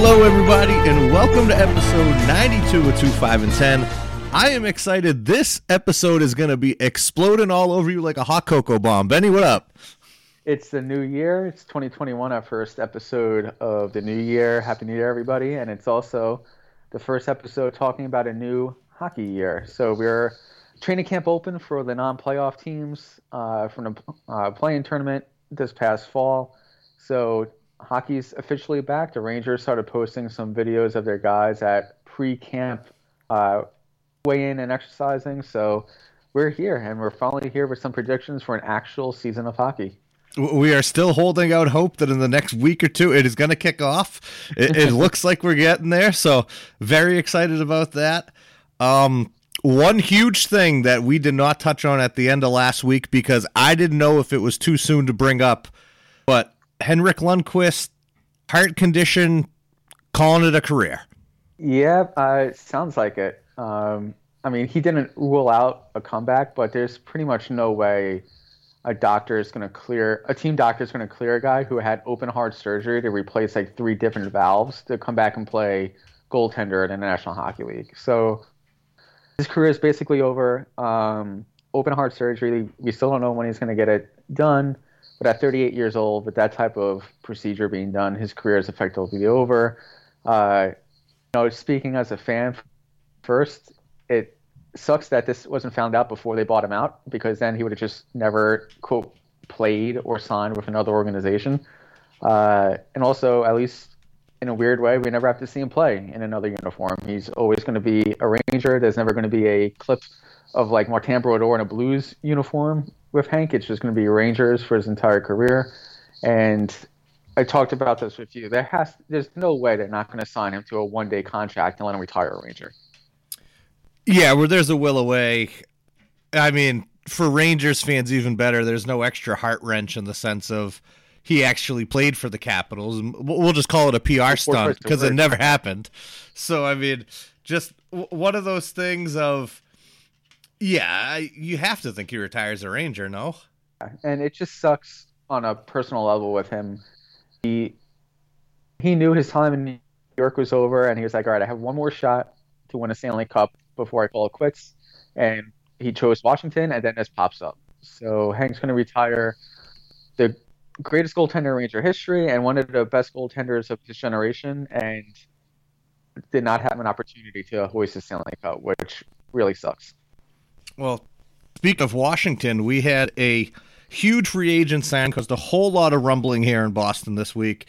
Hello, everybody, and welcome to episode 92 of 2, 5, and 10. I am excited. This episode is going to be exploding all over you like a hot cocoa bomb. Benny, what up? It's the new year. It's 2021, our first episode of the new year. Happy New Year, everybody. And it's also the first episode talking about a new hockey year. So we're training camp open for the non playoff teams uh, from the uh, playing tournament this past fall. So hockey's officially back. The Rangers started posting some videos of their guys at pre-camp uh, weigh-in and exercising. So we're here, and we're finally here with some predictions for an actual season of hockey. We are still holding out hope that in the next week or two it is going to kick off. It, it looks like we're getting there, so very excited about that. Um, one huge thing that we did not touch on at the end of last week because I didn't know if it was too soon to bring up, but Henrik Lundqvist, heart condition, calling it a career. Yeah, uh, sounds like it. Um, I mean, he didn't rule out a comeback, but there's pretty much no way a doctor is going to clear a team doctor is going to clear a guy who had open heart surgery to replace like three different valves to come back and play goaltender in the National Hockey League. So his career is basically over. Um, open heart surgery. We still don't know when he's going to get it done. But at 38 years old, with that type of procedure being done, his career is effectively over. Uh, you know, speaking as a fan, first, it sucks that this wasn't found out before they bought him out because then he would have just never quote played or signed with another organization. Uh, and also, at least in a weird way, we never have to see him play in another uniform. He's always going to be a Ranger. There's never going to be a clip of like Martin Brodeur in a Blues uniform with Hank. It's just going to be Rangers for his entire career. And I talked about this with you. There has, there's no way they're not going to sign him to a one day contract and let him retire a Ranger. Yeah, where there's a will away. I mean, for Rangers fans, even better. There's no extra heart wrench in the sense of he actually played for the Capitals. We'll just call it a PR stunt because it never happened. So I mean, just one of those things of yeah, you have to think he retires a Ranger, no? And it just sucks on a personal level with him. He he knew his time in New York was over, and he was like, "All right, I have one more shot to win a Stanley Cup before I call it quits." And he chose Washington, and then this pops up. So Hank's going to retire the greatest goaltender in Ranger history and one of the best goaltenders of his generation, and did not have an opportunity to hoist the Stanley Cup, which really sucks. Well, speak of Washington, we had a huge free agent sign caused a whole lot of rumbling here in Boston this week.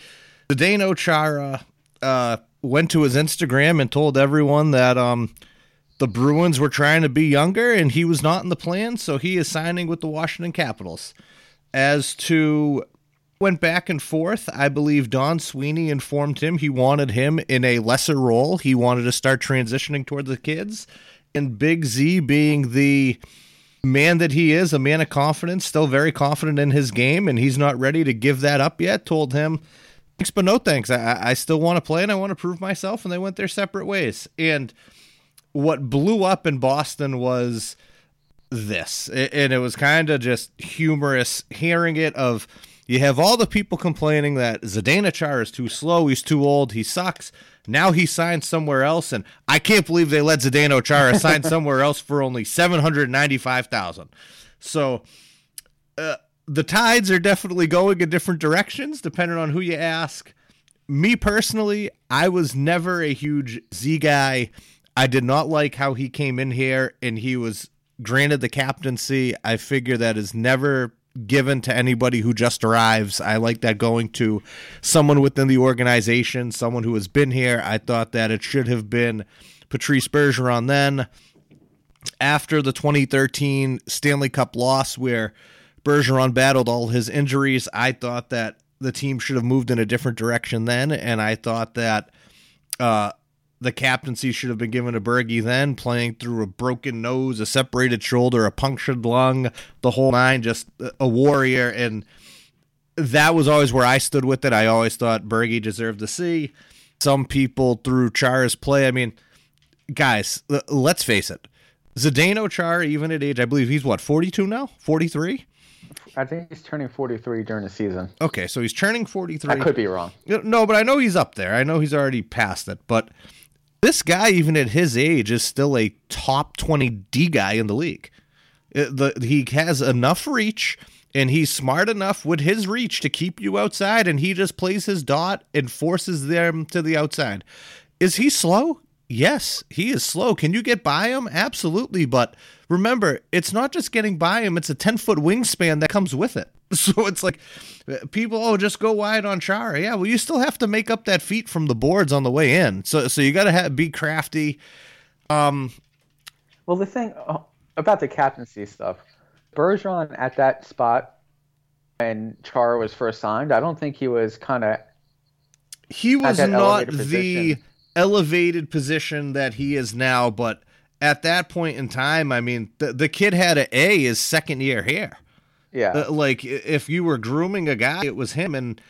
Zdeno Chara uh, went to his Instagram and told everyone that um, the Bruins were trying to be younger and he was not in the plan, so he is signing with the Washington Capitals. As to went back and forth, I believe Don Sweeney informed him he wanted him in a lesser role. He wanted to start transitioning toward the kids and Big Z being the man that he is, a man of confidence, still very confident in his game, and he's not ready to give that up yet, told him, thanks, but no thanks. I, I still want to play and I want to prove myself. And they went their separate ways. And what blew up in Boston was this. And it was kind of just humorous hearing it of you have all the people complaining that Zdeno Chara is too slow, he's too old, he sucks. Now he signed somewhere else, and I can't believe they let Zdeno Chara sign somewhere else for only seven hundred ninety-five thousand. So uh, the tides are definitely going in different directions, depending on who you ask. Me personally, I was never a huge Z guy. I did not like how he came in here and he was granted the captaincy. I figure that is never given to anybody who just arrives. I like that going to someone within the organization, someone who has been here. I thought that it should have been Patrice Bergeron then. After the 2013 Stanley Cup loss, where Bergeron battled all his injuries, I thought that the team should have moved in a different direction then, and I thought that uh, the captaincy should have been given to Bergie then, playing through a broken nose, a separated shoulder, a punctured lung, the whole nine, just a warrior. And that was always where I stood with it. I always thought Bergie deserved to see. Some people through Char's play. I mean, guys, let's face it. Zdeno Chara, even at age, I believe he's what, 42 now? 43? I think he's turning 43 during the season. Okay, so he's turning 43. I could be wrong. No, but I know he's up there. I know he's already past it. But this guy, even at his age, is still a top 20 D guy in the league. It, the, he has enough reach and he's smart enough with his reach to keep you outside and he just plays his dot and forces them to the outside. Is he slow? Yes, he is slow. Can you get by him? Absolutely. But remember, it's not just getting by him, it's a 10 foot wingspan that comes with it. So it's like people, oh, just go wide on Chara. Yeah, well, you still have to make up that feet from the boards on the way in. So, so you got to be crafty. Um, well, the thing uh, about the captaincy stuff, Bergeron at that spot when Chara was first signed, I don't think he was kind of. He was not the elevated position that he is now, but at that point in time, I mean, the, the kid had an A his second year here. Yeah. Uh, like if you were grooming a guy, it was him. And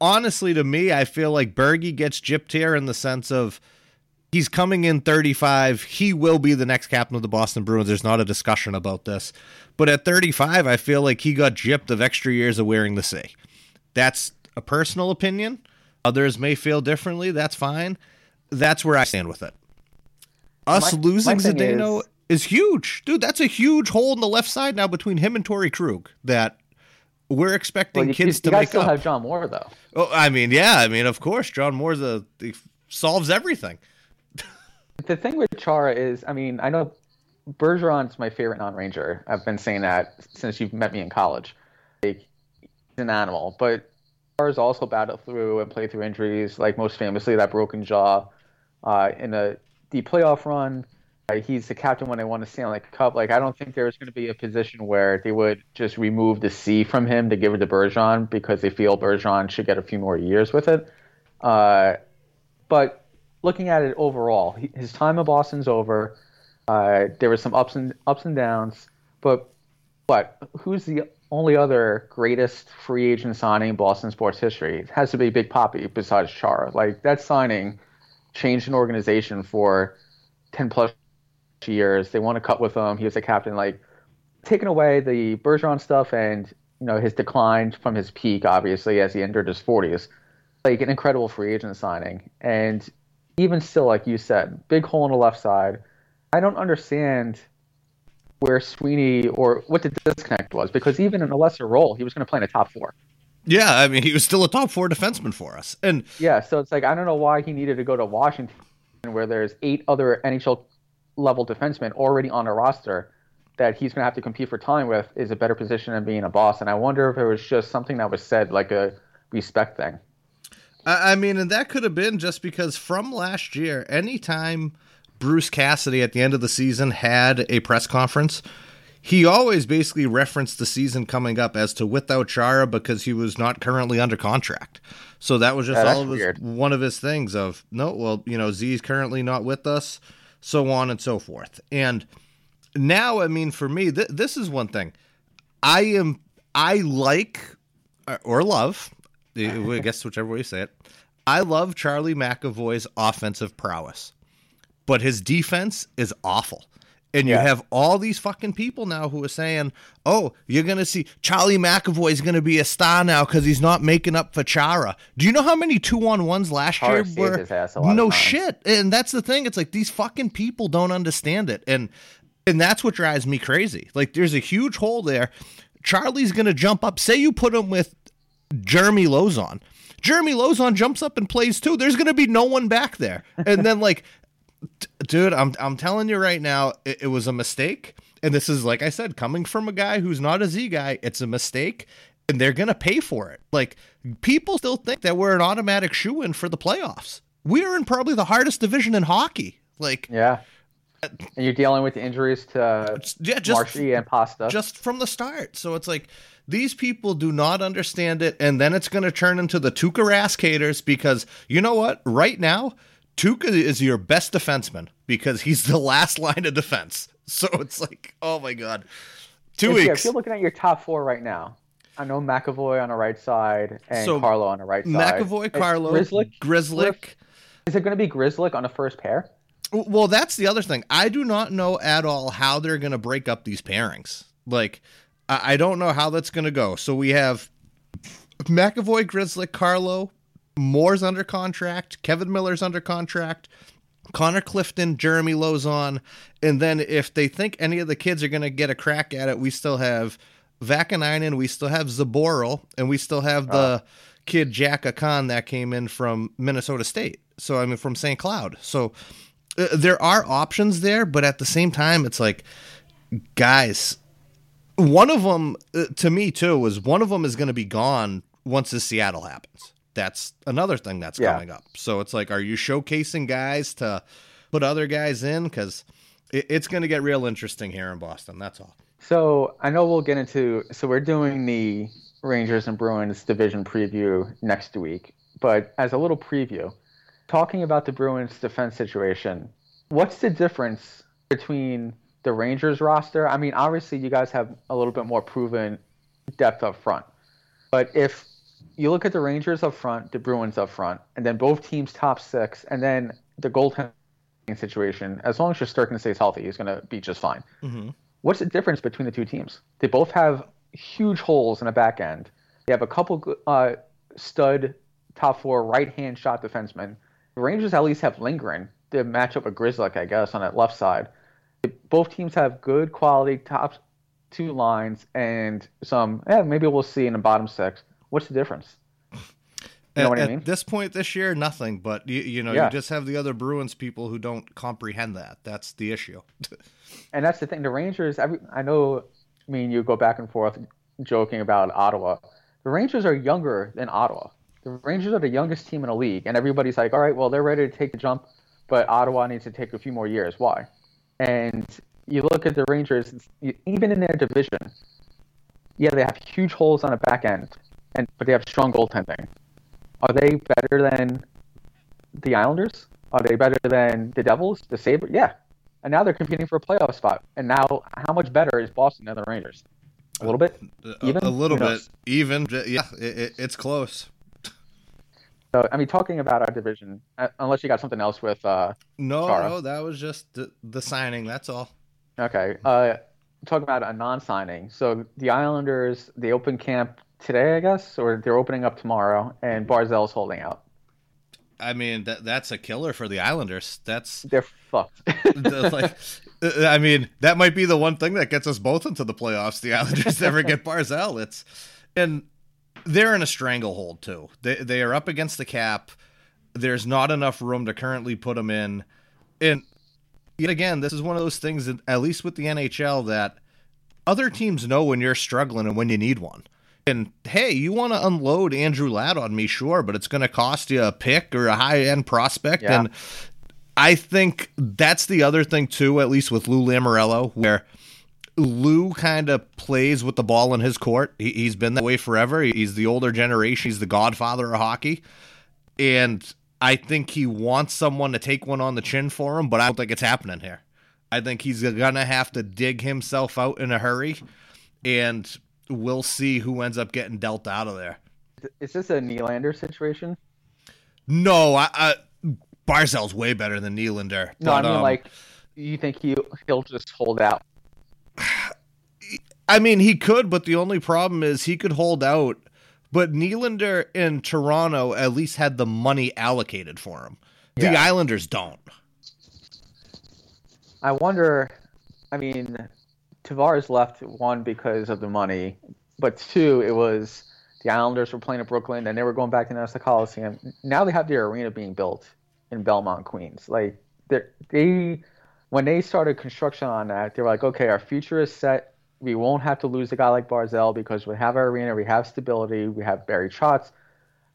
honestly, to me, I feel like Bergie gets gypped here in the sense of he's coming in 35. He will be the next captain of the Boston Bruins. There's not a discussion about this. But at 35, I feel like he got gypped of extra years of wearing the C. That's a personal opinion. Others may feel differently. That's fine. That's where I stand with it. Us my, losing my Zdeno is, is huge, dude. That's a huge hole in the left side now between him and Torey Krug that we're expecting well, you, kids you, to you make still up. have John Moore though. Oh, I mean, yeah, I mean, of course, John Moore's a he solves everything. the thing with Chara is, I mean, I know Bergeron's my favorite non-ranger. I've been saying that since you've met me in college. Like, he's an animal, but Chara's also battled through and played through injuries, like most famously that broken jaw uh, in a the playoff run. He's the captain when they won the Stanley Cup. Like I don't think there's going to be a position where they would just remove the C from him to give it to Bergeron because they feel Bergeron should get a few more years with it. Uh, but looking at it overall, his time in Boston's over. Uh, there were some ups and ups and downs, but but who's the only other greatest free agent signing in Boston sports history? It has to be Big Poppy besides Chara. Like that signing changed an organization for 10 plus years. They want to cut with him. He was a captain. Like taking away the Bergeron stuff and you know his decline from his peak, obviously as he entered his 40s, like an incredible free agent signing. And even still, like you said, big hole in the left side. I don't understand where Sweeney or what the disconnect was because even in a lesser role, he was going to play in a top four. Yeah, I mean, he was still a top four defenseman for us. And yeah, so it's like I don't know why he needed to go to Washington, where there's eight other NHL level defenseman already on a roster that he's going to have to compete for time with is a better position than being a boss. And I wonder if it was just something that was said like a respect thing. I mean, and that could have been just because from last year, anytime Bruce Cassidy at the end of the season had a press conference, he always basically referenced the season coming up as to without Chara because he was not currently under contract. So that was just yeah, all of his, one of his things of no, well, you know, Z's currently not with us, so on and so forth. And now, I mean, for me, th- this is one thing. I am, I like uh, or love, I guess whichever way you say it. I love Charlie McAvoy's offensive prowess, but his defense is awful. And you yeah. have all these fucking people now who are saying, "Oh, you're gonna see Charlie McAvoy is gonna be a star now because he's not making up for Chara." Do you know how many two on ones last year were? No shit, and that's the thing. It's like these fucking people don't understand it, and and that's what drives me crazy. Like, there's a huge hole there. Charlie's gonna jump up. Say you put him with Jeremy Lauzon. Jeremy Lauzon jumps up and plays too. There's gonna be no one back there, and then like dude, I'm I'm telling you right now, it, it, was a mistake. And this is like I said, coming from a guy who's not a Z guy, it's a mistake, and they're gonna pay for it. Like people still think that we're an automatic shoe in for the playoffs. We're in probably the hardest division in hockey. Like yeah. And you're dealing with injuries to yeah, just, Marshy and Pasta just from the start. So it's like these people do not understand it, and then it's going to turn into the Tuukka Rask haters because you know what? Right now, Tuukka is your best defenseman because he's the last line of defense. So it's like, oh my god, two weeks. yeah, if you're looking at your top four right now, I know McAvoy on the right side and So, Carlo on the right side. McAvoy, Carlo, Grzelcyk, Grzelcyk. Is it going to be Grzelcyk on the first pair? Well, that's the other thing. I do not know at all how they're going to break up these pairings. Like, I, I don't know how that's going to go. So we have McAvoy, Grizzly, Carlo, Moore's under contract, Kevan Miller's under contract, Connor Clifton, Jeremy Lauzon, and then if they think any of the kids are going to get a crack at it, we still have Vaakanainen, we still have Zboril, and we still have the kid Jack Ahcan that came in from Minnesota State. So I mean, from St. Cloud. So uh, there are options there, but at the same time, it's like, guys, one of them uh, to me too is one of them is going to be gone once the Seattle happens. That's another thing that's Yeah. coming up. So it's like, are you showcasing guys to put other guys in? Because it, it's going to get real interesting here in Boston. That's all. So I know we'll get into. So we're doing the Rangers and Bruins division preview next week. But as a little preview, talking about the Bruins defense situation, what's the difference between the Rangers roster? I mean, obviously you guys have a little bit more proven depth up front. But if you look at the Rangers up front, the Bruins up front, and then both teams top six, and then the goaltending situation, as long as Shesterkin stays healthy, he's going to be just fine. What's the difference between the two teams? They both have huge holes in the back end. They have a couple uh, stud top four right hand shot defensemen. The Rangers at least have Lindgren to match up with Grzelcyk, I guess, on that left side. Both teams have good quality top two lines and some, yeah, maybe we'll see in the bottom six. What's the difference? You know at, what I at mean? this point this year, nothing. But you, you know, Yeah. you just have the other Bruins people who don't comprehend that. That's the issue. And that's the thing. The Rangers, every, I know, I mean, you go back and forth joking about Ottawa. The Rangers are younger than Ottawa. The Rangers are the youngest team in the league, and everybody's like, all right, well, they're ready to take the jump, but Ottawa needs to take a few more years. Why? And you look at the Rangers, even in their division, yeah, they have huge holes on the back end, and but they have strong goaltending. Are they better than the Islanders? Are they better than the Devils, the Sabres? Yeah. And now they're competing for a playoff spot. And now, how much better is Boston than the Rangers? A little bit? Even? a, little bit, even. Yeah, it, it, it's close. So, I mean, talking about our division, uh, unless you got something else with, uh, No, Chara. no, that was just the, the signing. That's all. okay, uh, talking about a non signing. So, the Islanders, they open camp today, I guess, or they're opening up tomorrow, and Barzal's holding out. I mean, that that's a killer for the Islanders. That's They're fucked. like, I mean, that might be the one thing that gets us both into the playoffs. The Islanders never get Barzal. It's and they're in a stranglehold too. They they are up against the cap. There's not enough room to currently put them in, and yet again, this is one of those things that at least with the NHL that other teams know when you're struggling and when you need one. And hey, you want to unload Andrew Ladd on me, sure, but it's going to cost you a pick or a high end prospect. Yeah. And I think that's the other thing too, at least with Lou Lamoriello, where Lou kind of plays with the ball in his court. He, he's been that way forever. He's the older generation. He's the godfather of hockey, and I think he wants someone to take one on the chin for him. But I don't think it's happening here. I think he's gonna have to dig himself out in a hurry, and we'll see who ends up getting dealt out of there. Is this a Nylander situation? No, I, I Barzal's way better than Nylander. No, I mean, um, like, you think he, he'll just hold out? I mean, he could, but the only problem is he could hold out. But Nylander in Toronto at least had the money allocated for him. The Islanders don't. I wonder. I mean, Tavares left one because of the money, but two, it was the Islanders were playing at Brooklyn and they were going back to Nassau Coliseum. Now they have their arena being built in Belmont, Queens. Like they, they, when they started construction on that, they were like, okay, our future is set. We won't have to lose a guy like Barzal because we have our arena, we have stability, we have Barry Trotz. What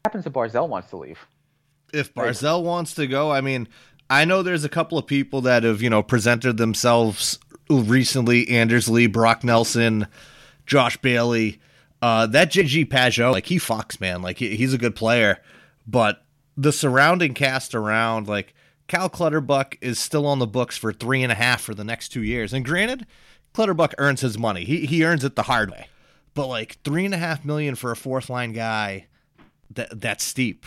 happens if Barzal wants to leave? If Barzal wants to go, I mean, I know there's a couple of people that have, you know, presented themselves recently Anders Lee, Brock Nelson, Josh Bailey. Uh, that JG Pageau, like he fucks, man. Like he, he's a good player, but the surrounding cast around, like Cal Clutterbuck is still on the books for three and a half for the next two years. And granted, Clutterbuck earns his money. He he earns it the hard way. But like three and a half million for a fourth line guy, that that's steep.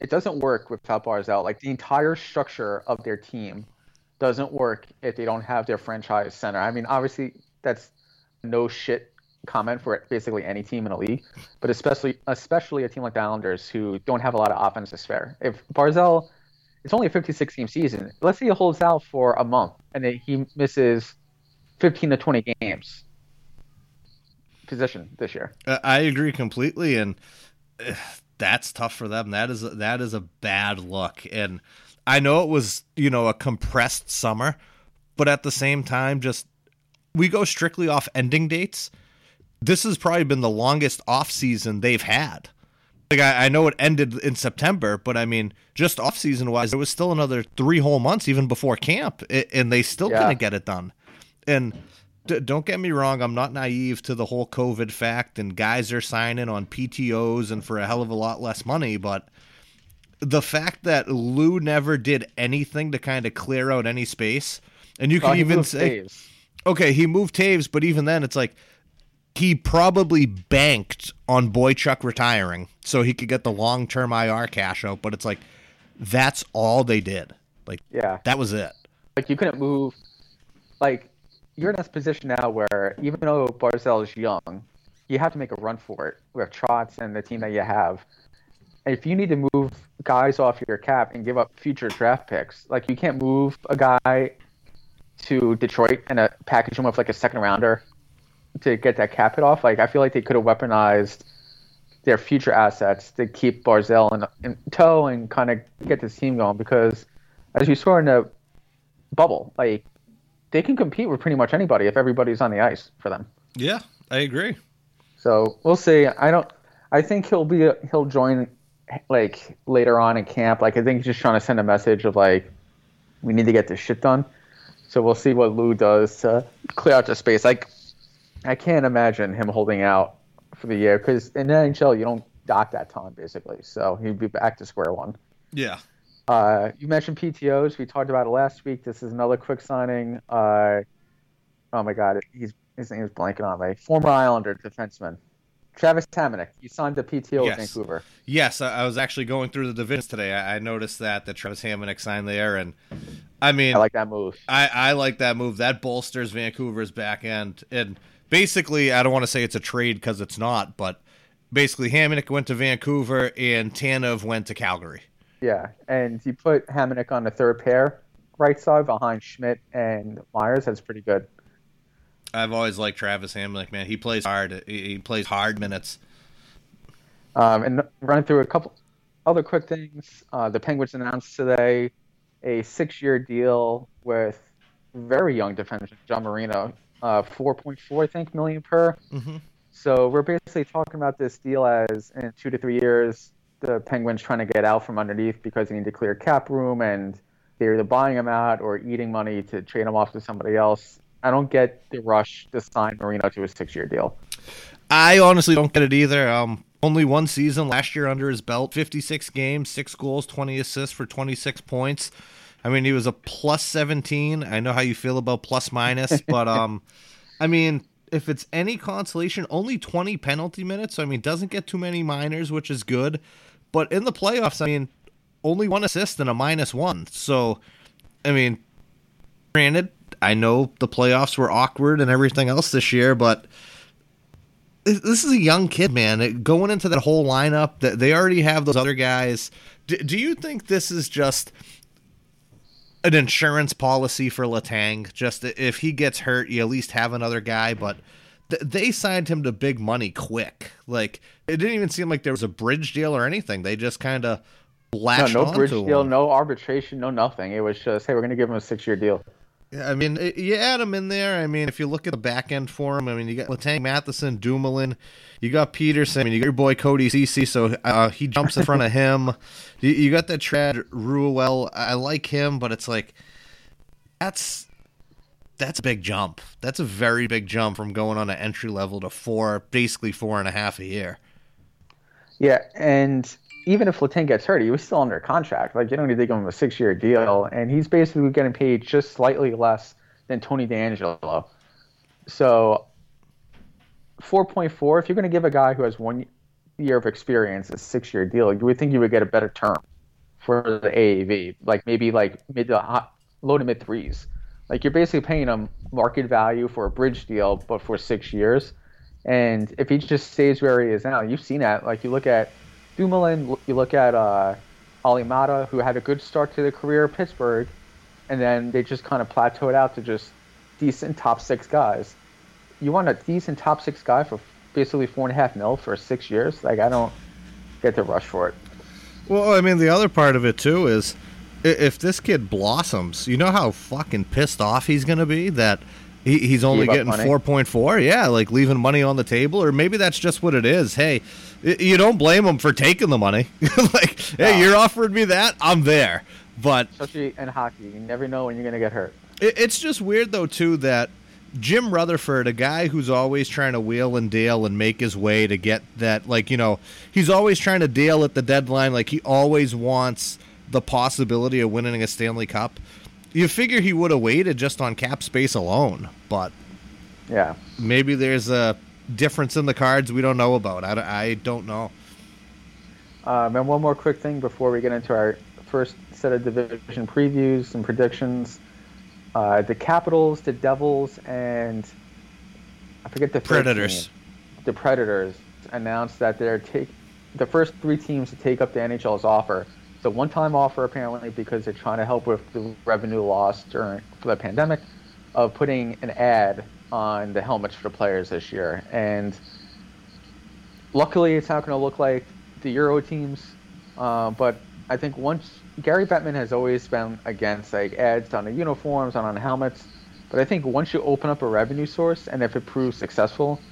It doesn't work without Barzal. Like the entire structure of their team doesn't work if they don't have their franchise center. I mean, obviously that's no shit comment for basically any team in the league, but especially especially a team like the Islanders who don't have a lot of offense to spare. If Barzal, it's only a 56 game season. Let's say he holds out for a month and then he misses 15 to 20 games. Position this year. I agree completely, and uh, that's tough for them. That is that is a bad look, and I know it was you know a compressed summer, but at the same time, just we go strictly off ending dates this has probably been the longest off season they've had. Like I, I, know it ended in September, but I mean, just off season wise, it was still another three whole months even before camp, and they still yeah. couldn't get it done. And d- don't get me wrong, I'm not naive to the whole COVID fact, and guys are signing on PTOS and for a hell of a lot less money, but the fact that Lou never did anything to kind of clear out any space, and you can even say, Toews. okay, he moved Toews, but even then, it's like he probably banked on Boychuk retiring so he could get the long term IR cash out, but it's like that's all they did. Like yeah, that was it. Like you couldn't move. Like you're in this position now where even though Barzal is young, you have to make a run for it with Trotz and the team that you have. If you need to move guys off your cap and give up future draft picks, like you can't move a guy to Detroit and a package him with like a second rounder to get that cap hit off. Like I feel like they could have weaponized their future assets to keep Barzal in, in tow and kind of get this team going because as you saw in the bubble, like they can compete with pretty much anybody if everybody's on the ice for them. Yeah, I agree. So we'll see. I don't. I think he'll be. He'll join like later on in camp. Like I think he's just trying to send a message of like, we need to get this shit done. So we'll see what Lou does to clear out the space. Like I can't imagine him holding out for the year because in the NHL you don't dock that time basically, so he'd be back to square one. Yeah. Uh, you mentioned PTOS. We talked about it last week. This is another quick signing. Uh, oh my God, he's his name is blanking on me. Former Islander defenseman. Travis Hamonic, you signed the PTO yes. Vancouver. Yes, I was actually going through the divisions today. I noticed that that Travis Hamonic signed there, and I mean, I like that move. I, I like that move. That bolsters Vancouver's back end, and basically, I don't want to say it's a trade because it's not, but basically, Hamonic went to Vancouver and Tanev went to Calgary. Yeah, and you put Hamonic on the third pair, right side behind Schmidt and Myers. That's pretty good. I've always liked Travis Hamonic, man. He plays hard. He plays hard minutes. Um, and running through a couple other quick things. Uh, the Penguins announced today a six-year deal with very young defenseman John Marino uh, 4.4, I think, million per. Mm-hmm. So we're basically talking about this deal as in two to three years, the Penguins trying to get out from underneath because they need to clear cap room and they're either buying him out or eating money to trade him off to somebody else. I don't get the rush to sign Marino to a six-year deal. I honestly don't get it either. Um, only one season last year under his belt, 56 games, six goals, 20 assists for 26 points. I mean, he was a plus 17. I know how you feel about plus minus, but um, I mean, if it's any consolation, only 20 penalty minutes. So, I mean, doesn't get too many minors, which is good. But in the playoffs, I mean, only one assist and a minus one. So, I mean, granted, I know the playoffs were awkward and everything else this year, but this is a young kid, man. Going into that whole lineup, that they already have those other guys. do you think this is just an insurance policy for Letang? Just if he gets hurt, you at least have another guy. But th- they signed him to big money quick. Like it didn't even seem like there was a bridge deal or anything. They just kind of latched no, no bridge deal, him. no arbitration, no nothing. It was just hey, we're going to give him a six year deal. I mean, you add him in there. I mean, if you look at the back end for him, I mean, you got Letang, Matheson, Dumoulin, you got Pettersson, I mean, you got your boy Cody Ceci, so uh, he jumps in front of him. You, you got that Chad Ruhwedel. I like him, but it's like that's that's a big jump. That's a very big jump from going on an entry level to four, basically four and a half a year. Yeah, and even if Letang gets hurt, he was still under contract. Like you don't need to give him a six-year deal, and he's basically getting paid just slightly less than Tony DeAngelo. So, four point four. If you're going to give a guy who has one year of experience a six-year deal, you would think you would get a better term for the AAV, like maybe like mid to low to mid threes. Like you're basically paying him market value for a bridge deal, but for six years. And if he just stays where he is now, you've seen that. Like you look at Dumoulin, you look at uh, Maatta, who had a good start to their career at Pittsburgh, and then they just kind of plateaued out to just decent top six guys. You want a decent top six guy for basically four and a half mil for six years? Like I don't get the rush for it. Well, I mean, the other part of it too is if this kid blossoms, you know how fucking pissed off he's going to be that he, he's only getting four point four. Yeah, like leaving money on the table, or maybe that's just what it is. Hey, you don't blame him for taking the money. like, hey, you're offering me that, I'm there. But especially in hockey, you never know when you're going to get hurt. It, it's just weird though too that Jim Rutherford, a guy who's always trying to wheel and deal and make his way to get that, like you know, he's always trying to deal at the deadline. Like he always wants the possibility of winning a Stanley Cup you figure he would have waited just on cap space alone, but yeah, maybe there's a difference in the cards we don't know about. I, I don't know. Um, and one more quick thing before we get into our first set of division previews and predictions. Uh, the Capitals, the Devils, and I forget the Predators. The Predators announced that they're take the first three teams to take up the NHL's offer it's a one-time offer apparently because they're trying to help with the revenue loss during for the pandemic of putting an ad on the helmets for the players this year. And luckily, it's not going to look like the Euro teams. Uh, but I think once Gary Bettman has always been against like ads on the uniforms and on helmets. But I think once you open up a revenue source and if it proves successful,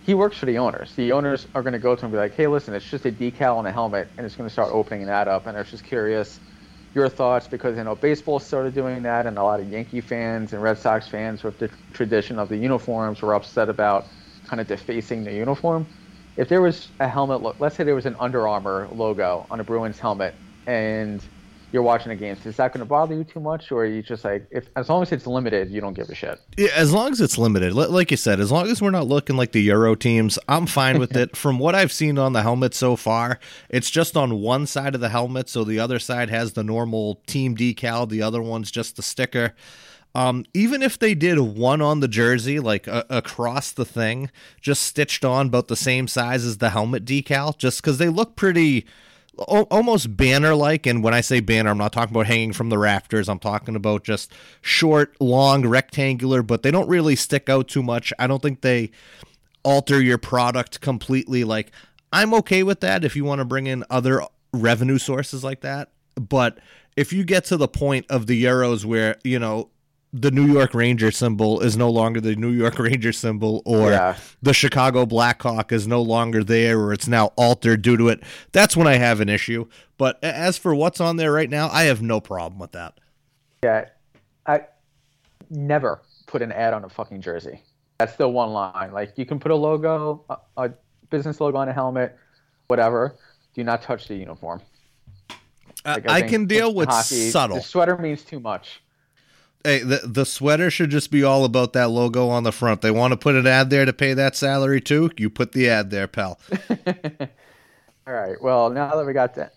he works for the owners. The owners are going to go to him and be like, hey, listen, it's just a decal on a helmet, and it's going to start opening that up. And I was just curious your thoughts because you know baseball started doing that, and a lot of Yankee fans and Red Sox fans with the tradition of the uniforms were upset about kind of defacing the uniform. If there was a helmet, let's say there was an Under Armour logo on a Bruins helmet, and you're watching the games. Is that going to bother you too much, or are you just like, if as long as it's limited, you don't give a shit? Yeah, as long as it's limited, like you said, as long as we're not looking like the Euro teams, I'm fine with it. From what I've seen on the helmet so far, it's just on one side of the helmet, so the other side has the normal team decal, the other one's just the sticker. Um, even if they did one on the jersey, like uh, across the thing, just stitched on about the same size as the helmet decal, just because they look pretty almost banner like and when i say banner i'm not talking about hanging from the rafters. I'm talking about just short long rectangular but they don't really stick out too much. I don't think they alter your product completely. Like i'm okay with that if you want to bring in other revenue sources like that but if you get to the point of the euros where you know the New York Ranger symbol is no longer the New York Ranger symbol, or yeah. the Chicago Blackhawk is no longer there, or it's now altered due to it. That's when I have an issue. But as for what's on there right now, I have no problem with that. Yeah, I never put an ad on a fucking jersey. That's the one line. Like you can put a logo, a, a business logo on a helmet, whatever. Do not touch the uniform. Like, I, I can deal with hockey, subtle. The sweater means too much. Hey, the the sweater should just be all about that logo on the front. They want to put an ad there to pay that salary too. You put the ad there, pal. all right. Well, now that we got that,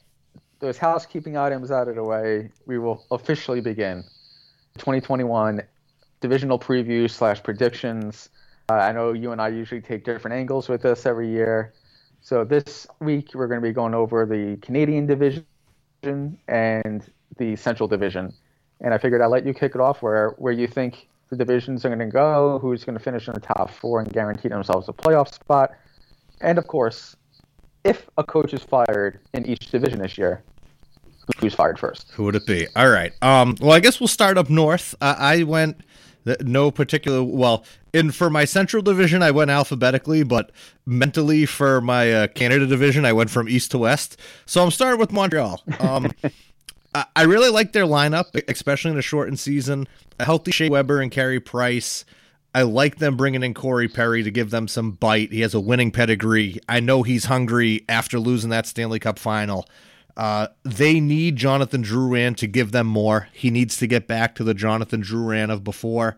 those housekeeping items out of the way, we will officially begin 2021 divisional preview slash predictions. Uh, I know you and I usually take different angles with this every year. So this week we're going to be going over the Canadian division and the Central division and I figured I'd let you kick it off where where you think the divisions are going to go, who's going to finish in the top four and guarantee themselves a playoff spot, and of course, if a coach is fired in each division this year, who's fired first? Who would it be? All right. Um, well, I guess we'll start up north. Uh, I went no particular well in for my central division i went alphabetically but mentally for my uh, canada division i went from east to west so i'm starting with montreal um, Uh, I really like their lineup, especially in a shortened season. A healthy Shea Weber and Carey Price. I like them bringing in Corey Perry to give them some bite. He has a winning pedigree. I know he's hungry after losing that Stanley Cup final. Uh, they need Jonathan Drouin to give them more. He needs to get back to the Jonathan Drouin of before.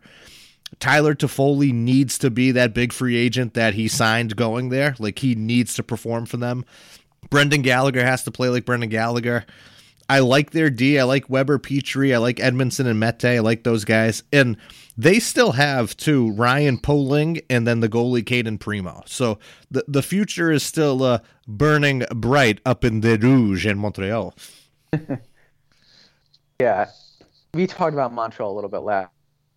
Tyler Toffoli needs to be that big free agent that he signed going there. Like he needs to perform for them. Brendan Gallagher has to play like Brendan Gallagher. I like their D. I like Weber Petry. I like Edmundson and Mete. I like those guys. And they still have too Ryan Poehling and then the goalie Cayden Primeau. So the the future is still uh, burning bright up in the Rouge in Montreal. yeah, we talked about Montreal a little bit last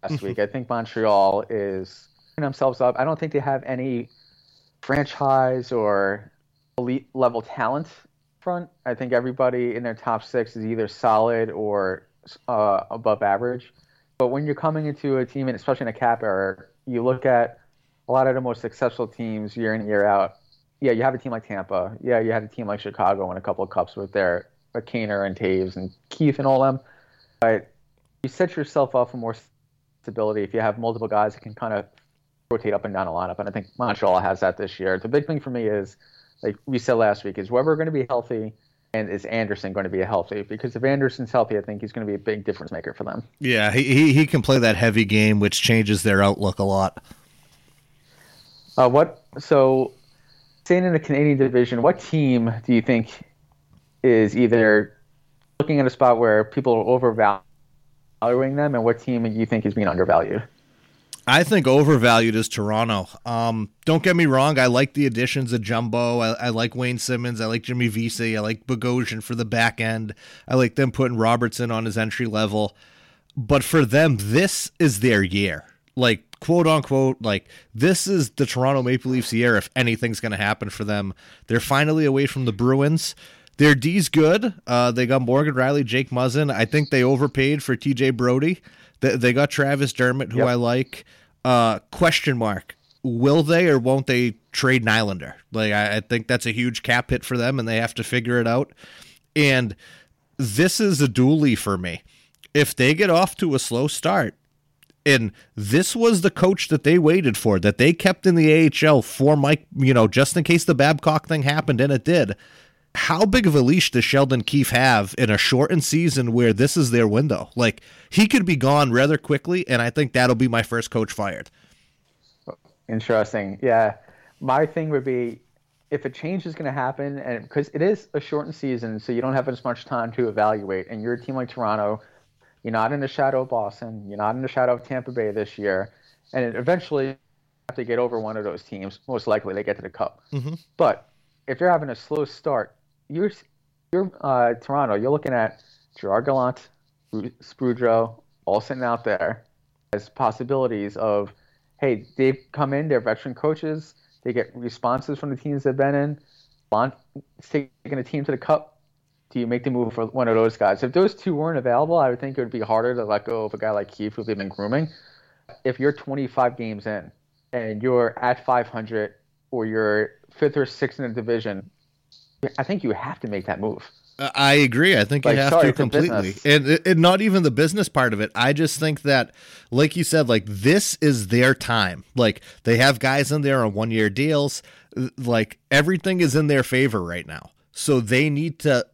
last week. I think Montreal is themselves up. I don't think they have any franchise or elite level talent front. I think everybody in their top six is either solid or uh, above average. But when you're coming into a team, and especially in a cap era, you look at a lot of the most successful teams year in year out. Yeah, you have a team like Tampa. Yeah, you had a team like Chicago and a couple of cups with their Kaner and Toews and Keith and all them. But you set yourself up for more stability if you have multiple guys that can kind of rotate up and down a lineup. And I think Montreal has that this year. The big thing for me is, like we said last week, is Weber going to be healthy and is Anderson going to be healthy? Because if Anderson's healthy, I think he's going to be a big difference maker for them. Yeah, he, he, he can play that heavy game, which changes their outlook a lot. Uh, what so staying in the Canadian division, what team do you think is either looking at a spot where people are overvaluing them, and what team do you think is being undervalued? I think overvalued is Toronto. Um, don't get me wrong. I like the additions of Jumbo. I, I like Wayne Simmonds. I like Jimmy Vesey. I like Bogosian for the back end. I like them putting Robertson on his entry level. But for them, this is their year. Like, quote unquote, like, this is the Toronto Maple Leafs year if anything's going to happen for them. They're finally away from the Bruins. Their D's good. Uh, they got Morgan Rielly, Jake Muzzin. I think they overpaid for TJ Brodie. They, they got Travis Dermott, who yep. I like. Uh, question mark: Will they or won't they trade Nylander? Like I, I think that's a huge cap hit for them, and they have to figure it out. And this is a dually for me. If they get off to a slow start, and this was the coach that they waited for, that they kept in the AHL for Mike, you know, just in case the Babcock thing happened, and it did how big of a leash does Sheldon Keefe have in a shortened season where this is their window? Like he could be gone rather quickly, and I think that'll be my first coach fired. Interesting. Yeah, my thing would be if a change is going to happen, and because it is a shortened season, so you don't have as much time to evaluate, and you're a team like Toronto, you're not in the shadow of Boston, you're not in the shadow of Tampa Bay this year, and eventually you have to get over one of those teams. Most likely they get to the Cup, mm-hmm. but if you're having a slow start, you're you're uh, Toronto. You're looking at Gerard Gallant, Sprujo, all sitting out there as possibilities of, hey, they've come in, they're veteran coaches, they get responses from the teams they've been in. Bond taking a team to the cup. Do you make the move for one of those guys? If those two weren't available, I would think it would be harder to let go of a guy like Keefe, who they've been grooming. If you're 25 games in and you're at 500 or you're fifth or sixth in the division, I think you have to make that move. Uh, I agree. I think like, you have sorry, to completely, and, uh, and not even the business part of it. I just think that, like you said, like this is their time. Like they have guys in there on one year deals. Like everything is in their favor right now, so they need to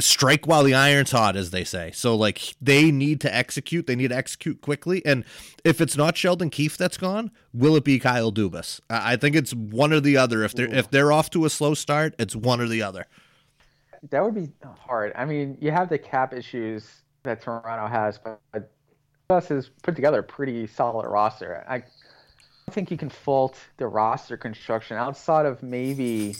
strike while the iron's hot, as they say. So like they need to execute. They need to execute quickly. And if it's not Sheldon Keefe that's gone, will it be Kyle Dubas? I think it's one or the other. If they're Ooh. if they're off to a slow start, it's one or the other. That would be hard. I mean, you have the cap issues that Toronto has, but Dubas has put together a pretty solid roster. I think you can fault the roster construction outside of maybe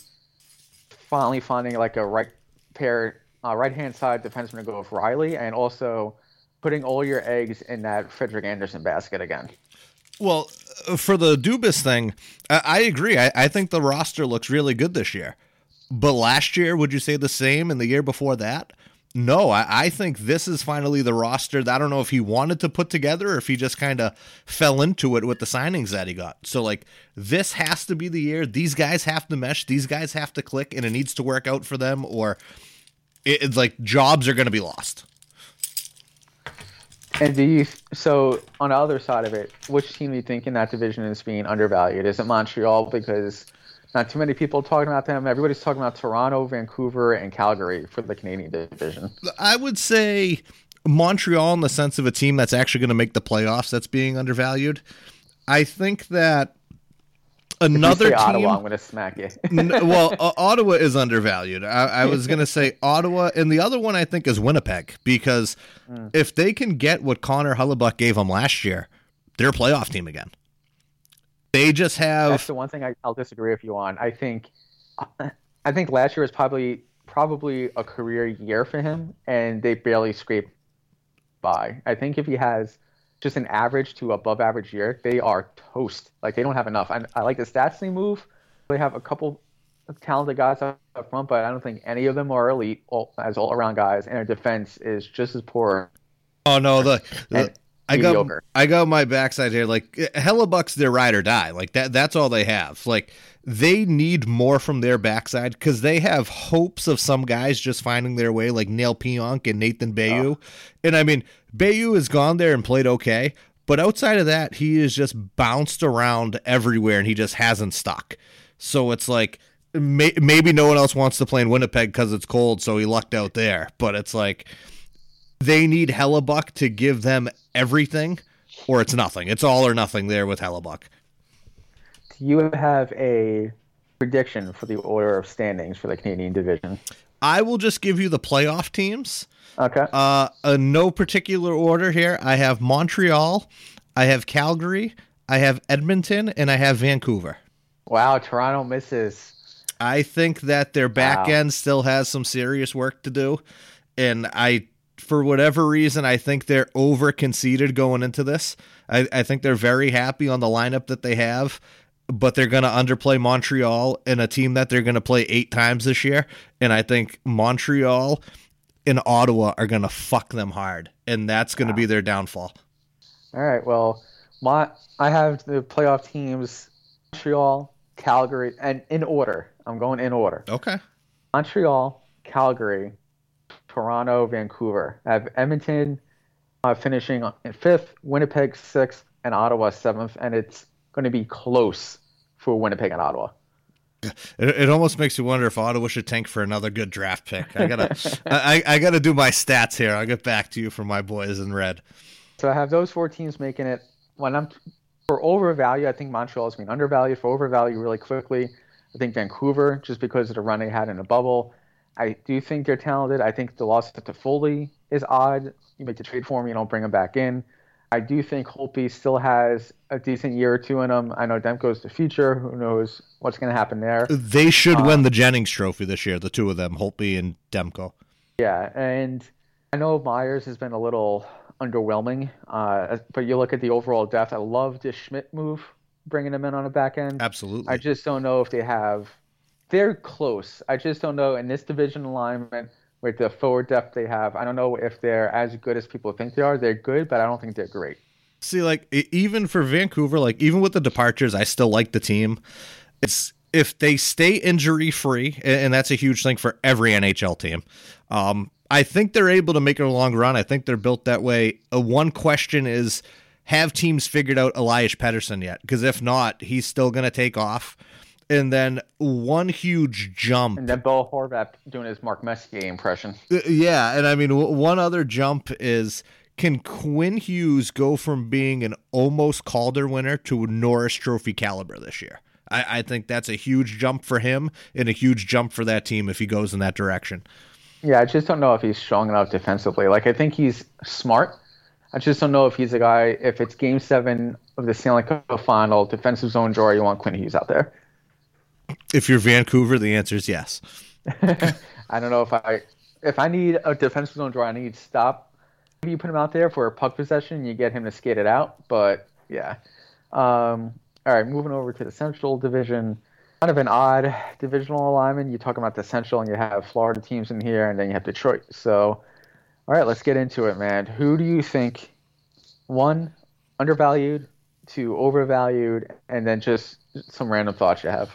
finally finding like a right pair uh, right hand side defenseman to go with Rielly, and also putting all your eggs in that Frederik Andersen basket again. Well, uh, for the Dubas thing, I, I agree. I, I think the roster looks really good this year. But last year, would you say the same? And the year before that? No, I, I, think this is finally the roster that I don't know if he wanted to put together or if he just kind of fell into it with the signings that he got. So, like, this has to be the year. These guys have to mesh, these guys have to click, and it needs to work out for them, or it's like jobs are going to be lost. And do you so on the other side of it, which team do you think in that division is being undervalued? Is it Montreal because not too many people talking about them? Everybody's talking about Toronto, Vancouver, and Calgary for the Canadian division. I would say Montreal in the sense of a team that's actually going to make the playoffs that's being undervalued. I think that another team. Ottawa, I'm going to smack you. n- well, uh, Ottawa is undervalued. I, I was going to say Ottawa, and the other one I think is Winnipeg because mm. if they can get what Connor Hellebuyck gave them last year, they're a playoff team again. They just have. That's the one thing I, will disagree with you on. I think, I think last year was probably probably a career year for him, and they barely scraped by. I think if he has just an average to above average year, they are toast. Like they don't have enough. I, I like the stats they move. They have a couple of talented guys up front, but I don't think any of them are elite all, as all around guys. And their defense is just as poor. Oh no, the, the I got I got my backside here. Like Hellebuyck's their ride or die. Like that. That's all they have. Like they need more from their backside because they have hopes of some guys just finding their way, like Neal Pionk and Nathan Beaulieu. Oh. And I mean, Beaulieu has gone there and played okay, but outside of that, he is just bounced around everywhere and he just hasn't stuck. So it's like may- maybe no one else wants to play in Winnipeg because it's cold, so he lucked out there. But it's like they need Hellebuyck to give them everything, or it's nothing. It's all or nothing there with Hellebuyck you have a prediction for the order of standings for the Canadian division? I will just give you the playoff teams. Okay. Uh, in no particular order here. I have Montreal, I have Calgary, I have Edmonton, and I have Vancouver. Wow, Toronto misses. I think that their back wow. end still has some serious work to do, and I, for whatever reason, I think they're over conceded going into this. I, I think they're very happy on the lineup that they have but they're going to underplay Montreal in a team that they're going to play eight times this year. And I think Montreal and Ottawa are going to fuck them hard. And that's going to wow. be their downfall. All right. Well, my I have the playoff teams Montreal, Calgary, and in order. I'm going in order. Okay. Montreal, Calgary, Toronto, Vancouver. I have Edmonton uh, finishing in fifth, Winnipeg sixth, and Ottawa seventh. And it's going to be close for Winnipeg and Ottawa. It, it almost makes you wonder if Ottawa should tank for another good draft pick. I gotta, I, I gotta do my stats here. I'll get back to you for my boys in red. So I have those four teams making it. When I'm for overvalue, I think Montreal is being undervalued. For overvalue, really quickly, I think Vancouver, just because of the run they had in a bubble. I do think they're talented. I think the loss Toffoli is odd. You make the trade for him, you don't bring him back in. I do think Holtby still has a decent year or two in him. I know Demko's the future. Who knows what's going to happen there? They should um, win the Jennings Trophy this year, the two of them, Holtby and Demko. Yeah, and I know Myers has been a little underwhelming, uh, but you look at the overall depth. I love this Schmidt move, bringing him in on the back end. Absolutely. I just don't know if they have. They're close. I just don't know in this division alignment with the forward depth they have. I don't know if they're as good as people think they are. They're good, but I don't think they're great. See, like even for Vancouver, like even with the departures, I still like the team. It's if they stay injury free, and that's a huge thing for every NHL team. Um, I think they're able to make it a long run. I think they're built that way. Uh, one question is, have teams figured out Elias Pettersson yet? Because if not, he's still going to take off and then one huge jump. And then Bo Horvat doing his Mark Messier impression. Uh, yeah, and I mean one other jump is can Quinn Hughes go from being an almost Calder winner to a Norris Trophy caliber this year? I, I think that's a huge jump for him and a huge jump for that team if he goes in that direction. Yeah, I just don't know if he's strong enough defensively. Like I think he's smart. I just don't know if he's a guy. If it's Game Seven of the Stanley Cup Final, defensive zone drawer, you want Quinn Hughes out there. If you're Vancouver, the answer is yes. I don't know if I if I need a defensive zone draw, I need to stop. You put him out there for a puck possession, you get him to skate it out. But yeah. Um, all right, moving over to the Central Division. Kind of an odd divisional alignment. You talk about the Central, and you have Florida teams in here, and then you have Detroit. So, all right, let's get into it, man. Who do you think one undervalued, two overvalued, and then just some random thoughts you have?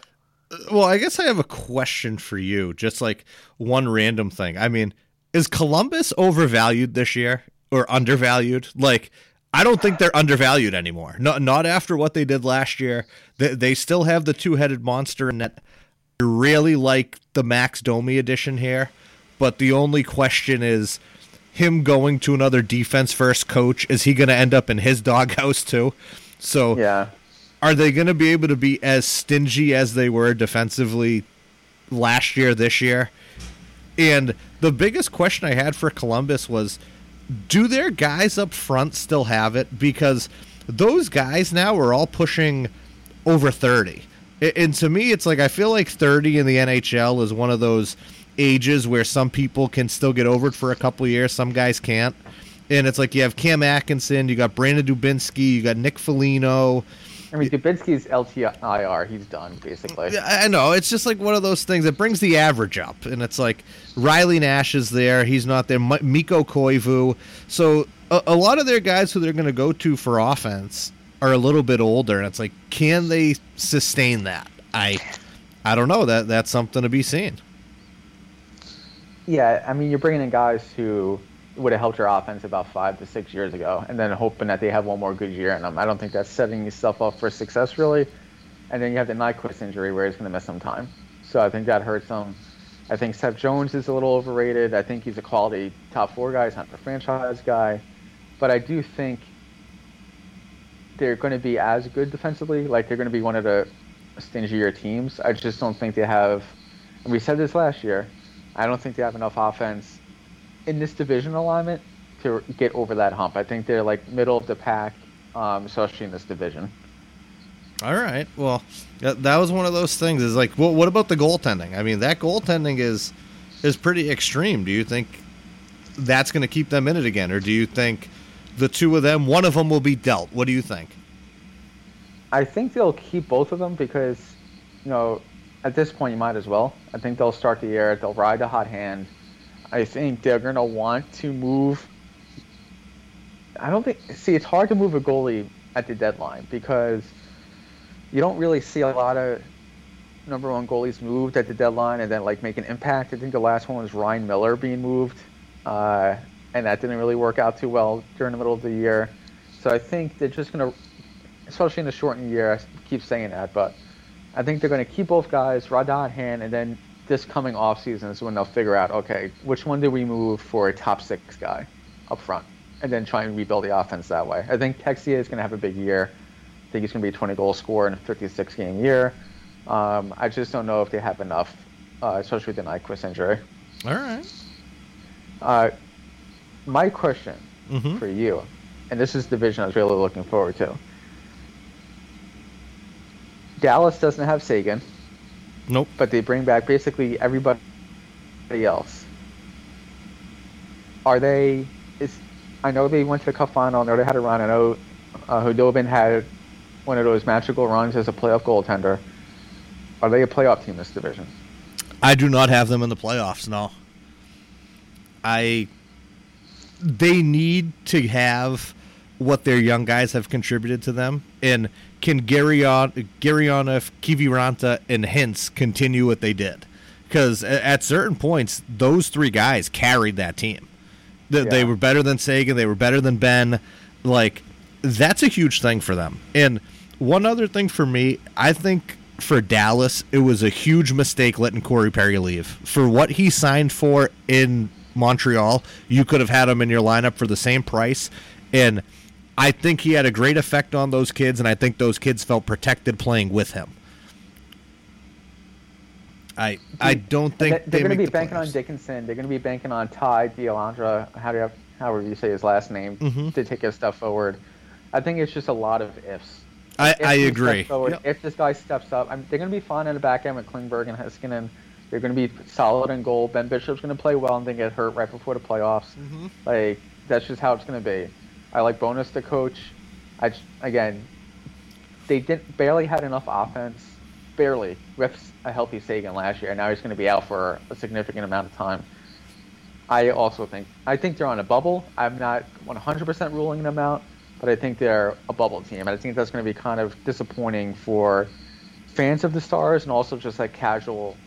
Well, I guess I have a question for you. Just like one random thing. I mean, is Columbus overvalued this year, or undervalued. Like I don't think they're undervalued anymore. Not not after what they did last year. They, they still have the two headed monster in that. I really like the Max Domi edition here, but the only question is him going to another defense first coach. Is he going to end up in his doghouse too? So Yeah. Are they going to be able to be as stingy as they were defensively last year, this year? And the biggest question I had for Columbus was do their guys up front still have it? Because those guys now are all pushing over 30. And to me, it's like I feel like 30 in the NHL is one of those ages where some people can still get over it for a couple years, some guys can't. And it's like you have Cam Atkinson, you got Brandon Dubinsky, you got Nick Foligno. I mean, Dubinsky's LTIR. He's done basically. I know. It's just like one of those things that brings the average up, and it's like Riley Nash is there. He's not there. Mi- Mikko Koivu. So a, a lot of their guys who they're going to go to for offense are a little bit older, and it's like, can they sustain that? I, I don't know. That that's something to be seen. Yeah, I mean, you're bringing in guys who would have helped your offense about five to six years ago, and then hoping that they have one more good year in them. I don't think that's setting yourself up for success, really. And then you have the Nyquist injury where he's going to miss some time. So I think that hurts them. I think Seth Jones is a little overrated. I think he's a quality top four guy. He's not the franchise guy. But I do think they're going to be as good defensively. Like they're going to be one of the stingier teams. I just don't think they have. And we said this last year. I don't think they have enough offense in this division alignment to get over that hump. I think they're like middle of the pack, um, especially in this division. All right. Well, that, that was one of those things. Is like, well, what about the goaltending? I mean, that goaltending is is pretty extreme. Do you think that's going to keep them in it again, or do you think the two of them, one of them will be dealt? What do you think? I think they'll keep both of them because, you know, at this point you might as well. I think they'll start the year. They'll ride the hot hand. I think they're gonna want to move. I don't think. See, it's hard to move a goalie at the deadline because you don't really see a lot of number one goalies moved at the deadline and then like make an impact. I think the last one was Ryan Miller being moved, uh, and that didn't really work out too well during the middle of the year. So I think they're just gonna, especially in the shortened year. I keep saying that, but I think they're going to keep both guys, the hand, and then this coming off season is when they'll figure out, okay, which one do we move for a top six guy up front, and then try and rebuild the offense that way. I think Texier is going to have a big year. I think he's going to be a 20 goal scorer in a 56 game year. Um, I just don't know if they have enough, uh, especially with the Nyquist injury. All right. Uh, my question Mhm. for you, and this is the division I was really looking forward to. Dallas doesn't have Seguin, Nope. but they bring back basically everybody else. Are they? Is I know they went to the Cup final. I know they had a run. I know uh, Khudobin had one of those magical runs as a playoff goaltender. Are they a playoff team this division? I do not have them in the playoffs. No. I. They need to have what their young guys have contributed to them, and can Garyon, Gurianov, Kiviranta, and Hintz continue what they did? Because at certain points, those three guys carried that team. They, they were better than Seguin. They were better than Ben. Like that's a huge thing for them. And one other thing for me, I think for Dallas, it was a huge mistake letting Corey Perry leave. For what he signed for in Montreal, you could have had him in your lineup for the same price. And I think he had a great effect on those kids, and I think those kids felt protected playing with him. I I don't think They- they're they going to be the banking on. Dickinson. They're going to be banking on Ty Dellandrea, how do you, however you say his last name, Mm-hmm. to take his stuff forward. I think it's just a lot of ifs. I, If I agree. forward, Yep. If this guy steps up, I mean, they're going to be fine in the back end with Klingberg and Heiskanen. They're going to be solid in goal. Ben Bishop's going to play well and then get hurt right before the playoffs. Mm-hmm. Like that's just how it's going to be. I like Bowness to coach. I again, they didn't barely had enough offense, barely with a healthy Seguin last year. and Now he's going to be out for a significant amount of time. I also think I think they're on a bubble. I'm not 100% ruling them out, but I think they're a bubble team. And I think that's going to be kind of disappointing for fans of the Stars and also just like casual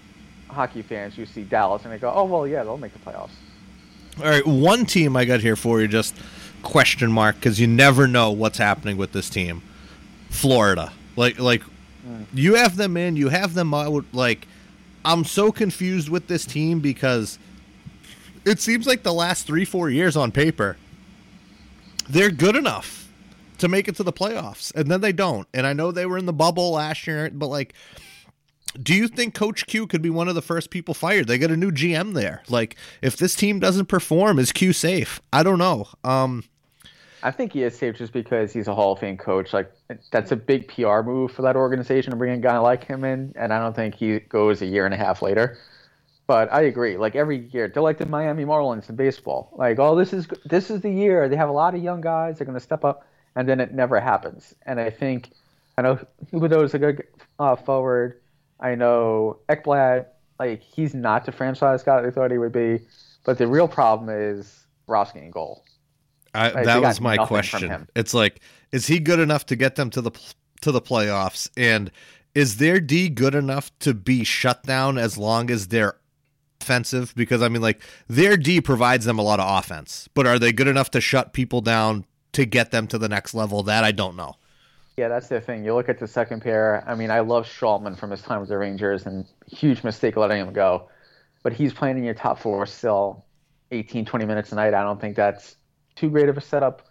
hockey fans You see Dallas and they go, "Oh well, yeah, they'll make the playoffs." All right, one team I got here for you just question mark because you never know what's happening with this team. Florida, like like mm. you have them in, you have them out. Like I'm so confused with this team because it seems like the last three four years on paper they're good enough to make it to the playoffs, and then they don't. And I know they were in the bubble last year, but like do you think Coach Q could be one of the first people fired? They got a new GM there. Like, if this team doesn't perform, is Q safe? I don't know. Um, I think he is safe just because he's a Hall of Fame coach. Like, that's a big PR move for that organization to bring a guy like him in, and I don't think he goes a year and a half later. But I agree. Like every year, they're like the Miami Marlins in baseball. Like, oh, this is this is the year. They have a lot of young guys. They're going to step up, and then it never happens. And I think I know Huberdeau is a good uh, forward. I know Ekblad, like he's not the franchise guy they thought he would be, but the real problem is Roski and goal. I, like, that was my question. It's like, is he good enough to get them to the to the playoffs? And is their D good enough to be shut down as long as they're offensive? Because I mean, like their D provides them a lot of offense, but are they good enough to shut people down to get them to the next level? That I don't know. Yeah, that's the thing. You look at the second pair. I mean, I love Stralman from his time with the Rangers, and huge mistake letting him go. But he's playing in your top four still, 18, 20 minutes a night. I don't think that's too great of a setup.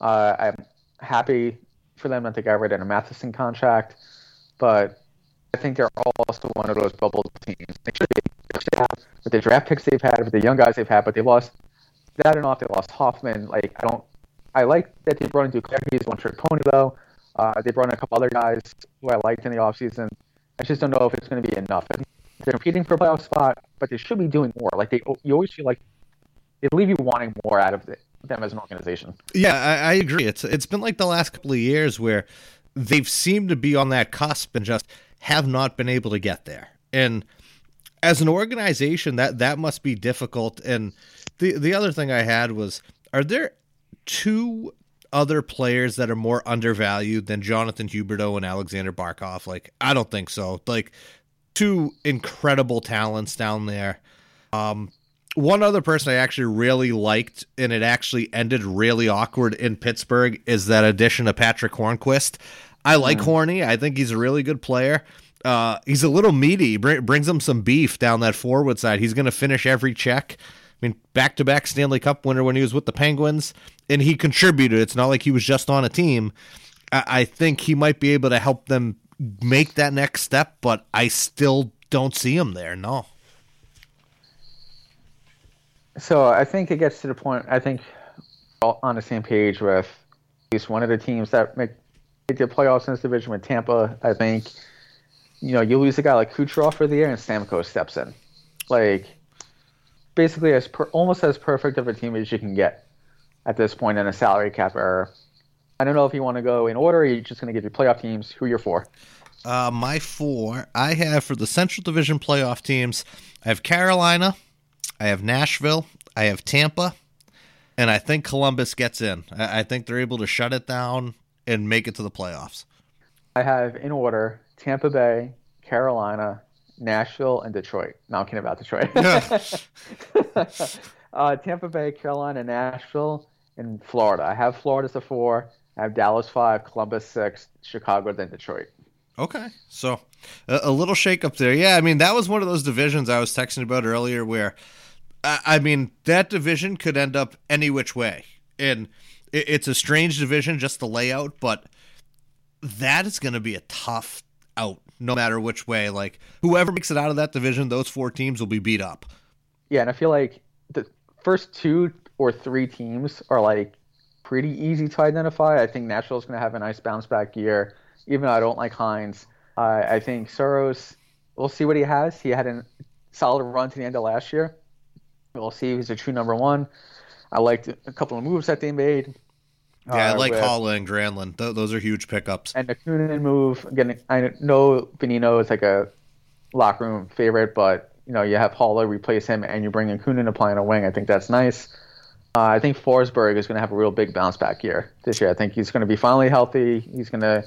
Uh, I'm happy for them that they got rid of a Matheson contract, but I think they're also one of those bubble teams. They should, they should have with the draft picks they've had, with the young guys they've had, but they lost that and off. They lost Hoffman. Like I don't, I like that they brought in Duclair. He's one trick pony though. Uh, they brought in a couple other guys who I liked in the offseason. I just don't know if it's going to be enough. They're competing for a playoff spot, but they should be doing more. Like they, you always feel like they leave you wanting more out of them as an organization. Yeah, I, I agree. It's it's been like the last couple of years where they've seemed to be on that cusp and just have not been able to get there. And as an organization, that that must be difficult. And the the other thing I had was, are there two other players that are more undervalued than Jonathan Huberdeau and Alexander Barkov? Like, I don't think so. Like, two incredible talents down there. Um, one other person I actually really liked, and it actually ended really awkward in Pittsburgh, is that addition of Patrick Hornqvist. I like mm. Horny. I think he's a really good player. Uh, he's a little meaty. Br- brings him some beef down that forward side. He's going to finish every check. I mean, back to back Stanley Cup winner when he was with the Penguins, and he contributed. It's not like he was just on a team. I, I think he might be able to help them make that next step, but I still don't see him there. No. So I think it gets to the point. I think all on the same page with at least one of the teams that make, make the playoffs in this division with Tampa. I think you know you lose a guy like Kucherov for the year, and Stamkos steps in. Like basically as per, almost as perfect of a team as you can get at this point in a salary cap era. I don't know if you want to go in order. Or you're just going to give your playoff teams. Who you're for? Uh, my four, I have for the Central Division playoff teams. I have Carolina, I have Nashville, I have Tampa, and I think Columbus gets in. I, I think they're able to shut it down and make it to the playoffs. I have in order Tampa Bay, Carolina, Nashville, and Detroit. Now I'm kidding about Detroit. uh, Tampa Bay, Carolina, Nashville, and Florida. I have Florida as a four. I have Dallas five, Columbus six, Chicago, then Detroit. Okay, so a, a little shake up there. Yeah, I mean that was one of those divisions I was texting about earlier, where I, I mean that division could end up any which way, and it, it's a strange division just the layout, but that is going to be a tough out no matter which way. Like whoever makes it out of that division, those four teams will be beat up. Yeah, and I feel like the first two or three teams are like pretty easy to identify. I think Nashville's going to have a nice bounce back year, even though I don't like Hynes. Uh, I think Saros, we'll see what he has. He had a solid run to the end of last year. We'll see if he's a true number one. I liked a couple of moves that they made. Yeah, I uh, like Haula and Granlund. Th- those are huge pickups. And the Kunin move, again, I know Bonino is like a locker room favorite, but you know you have Haula replace him, and you bring in Kunin to play on a wing. I think that's nice. Uh, I think Forsberg is going to have a real big bounce back year this year. I think he's going to be finally healthy. He's going to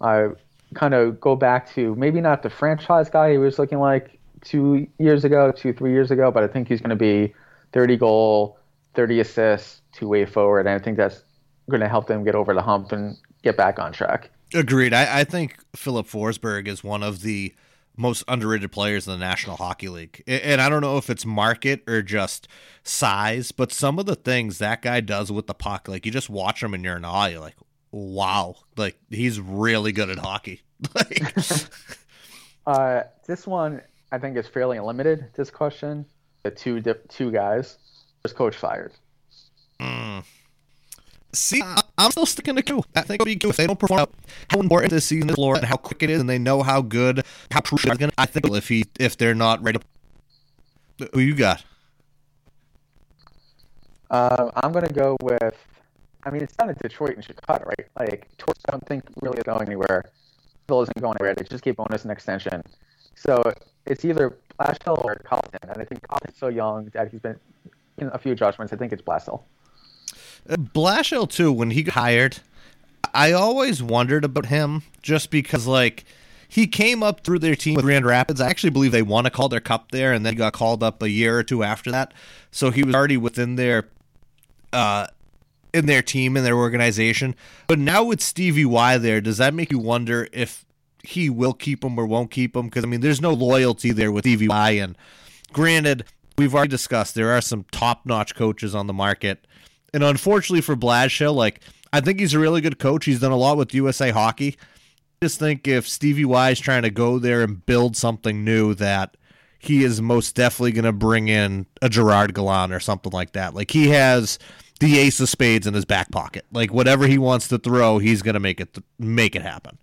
uh, kind of go back to maybe not the franchise guy he was looking like two years ago, two three years ago, but I think he's going to be 30 goal, 30 assists, two way forward. And I think that's going to help them get over the hump and get back on track. Agreed. I, I think Filip Forsberg is one of the most underrated players in the National Hockey League. And I don't know if it's market or just size, but some of the things that guy does with the puck, like you just watch him and you're in awe. You're like, wow, like he's really good at hockey. like, uh, this one I think is fairly limited. This question, the two dip, two guys, was coach fired. Mm. See, I'm still sticking to two. I think it'll be good if they don't perform. How important this season is, Florida, and how quick it is, and they know how good, how crucial it's going to. I think if he, if they're not ready, to, who you got? Uh, I'm going to go with. I mean, it's down in Detroit and Chicago, right? Like, Detroit, I don't think really is going anywhere. Phil isn't going anywhere. They just gave bonus and extension. So it's either Blashill or Colliton, and I think Colliton's so young that he's been in a few adjustments. I think it's Blashill. Blashill too. When he got hired, I always wondered about him just because like he came up through their team with Grand Rapids. I actually believe they won a Calder Cup there, and then he got called up a year or two after that. So he was already within their uh in their team and their organization. But now with Stevie Y there, does that make you wonder if he will keep him or won't keep him? Because I mean, there's no loyalty there with Stevie Y. And granted, we've already discussed there are some top notch coaches on the market and unfortunately for Blashill, like I think he's a really good coach. He's done a lot with USA Hockey. I just think if Stevie Y is trying to go there and build something new, that he is most definitely going to bring in a Gerard Gallant or something like that. Like he has the ace of spades in his back pocket. Like whatever he wants to throw, he's going to make it make it happen.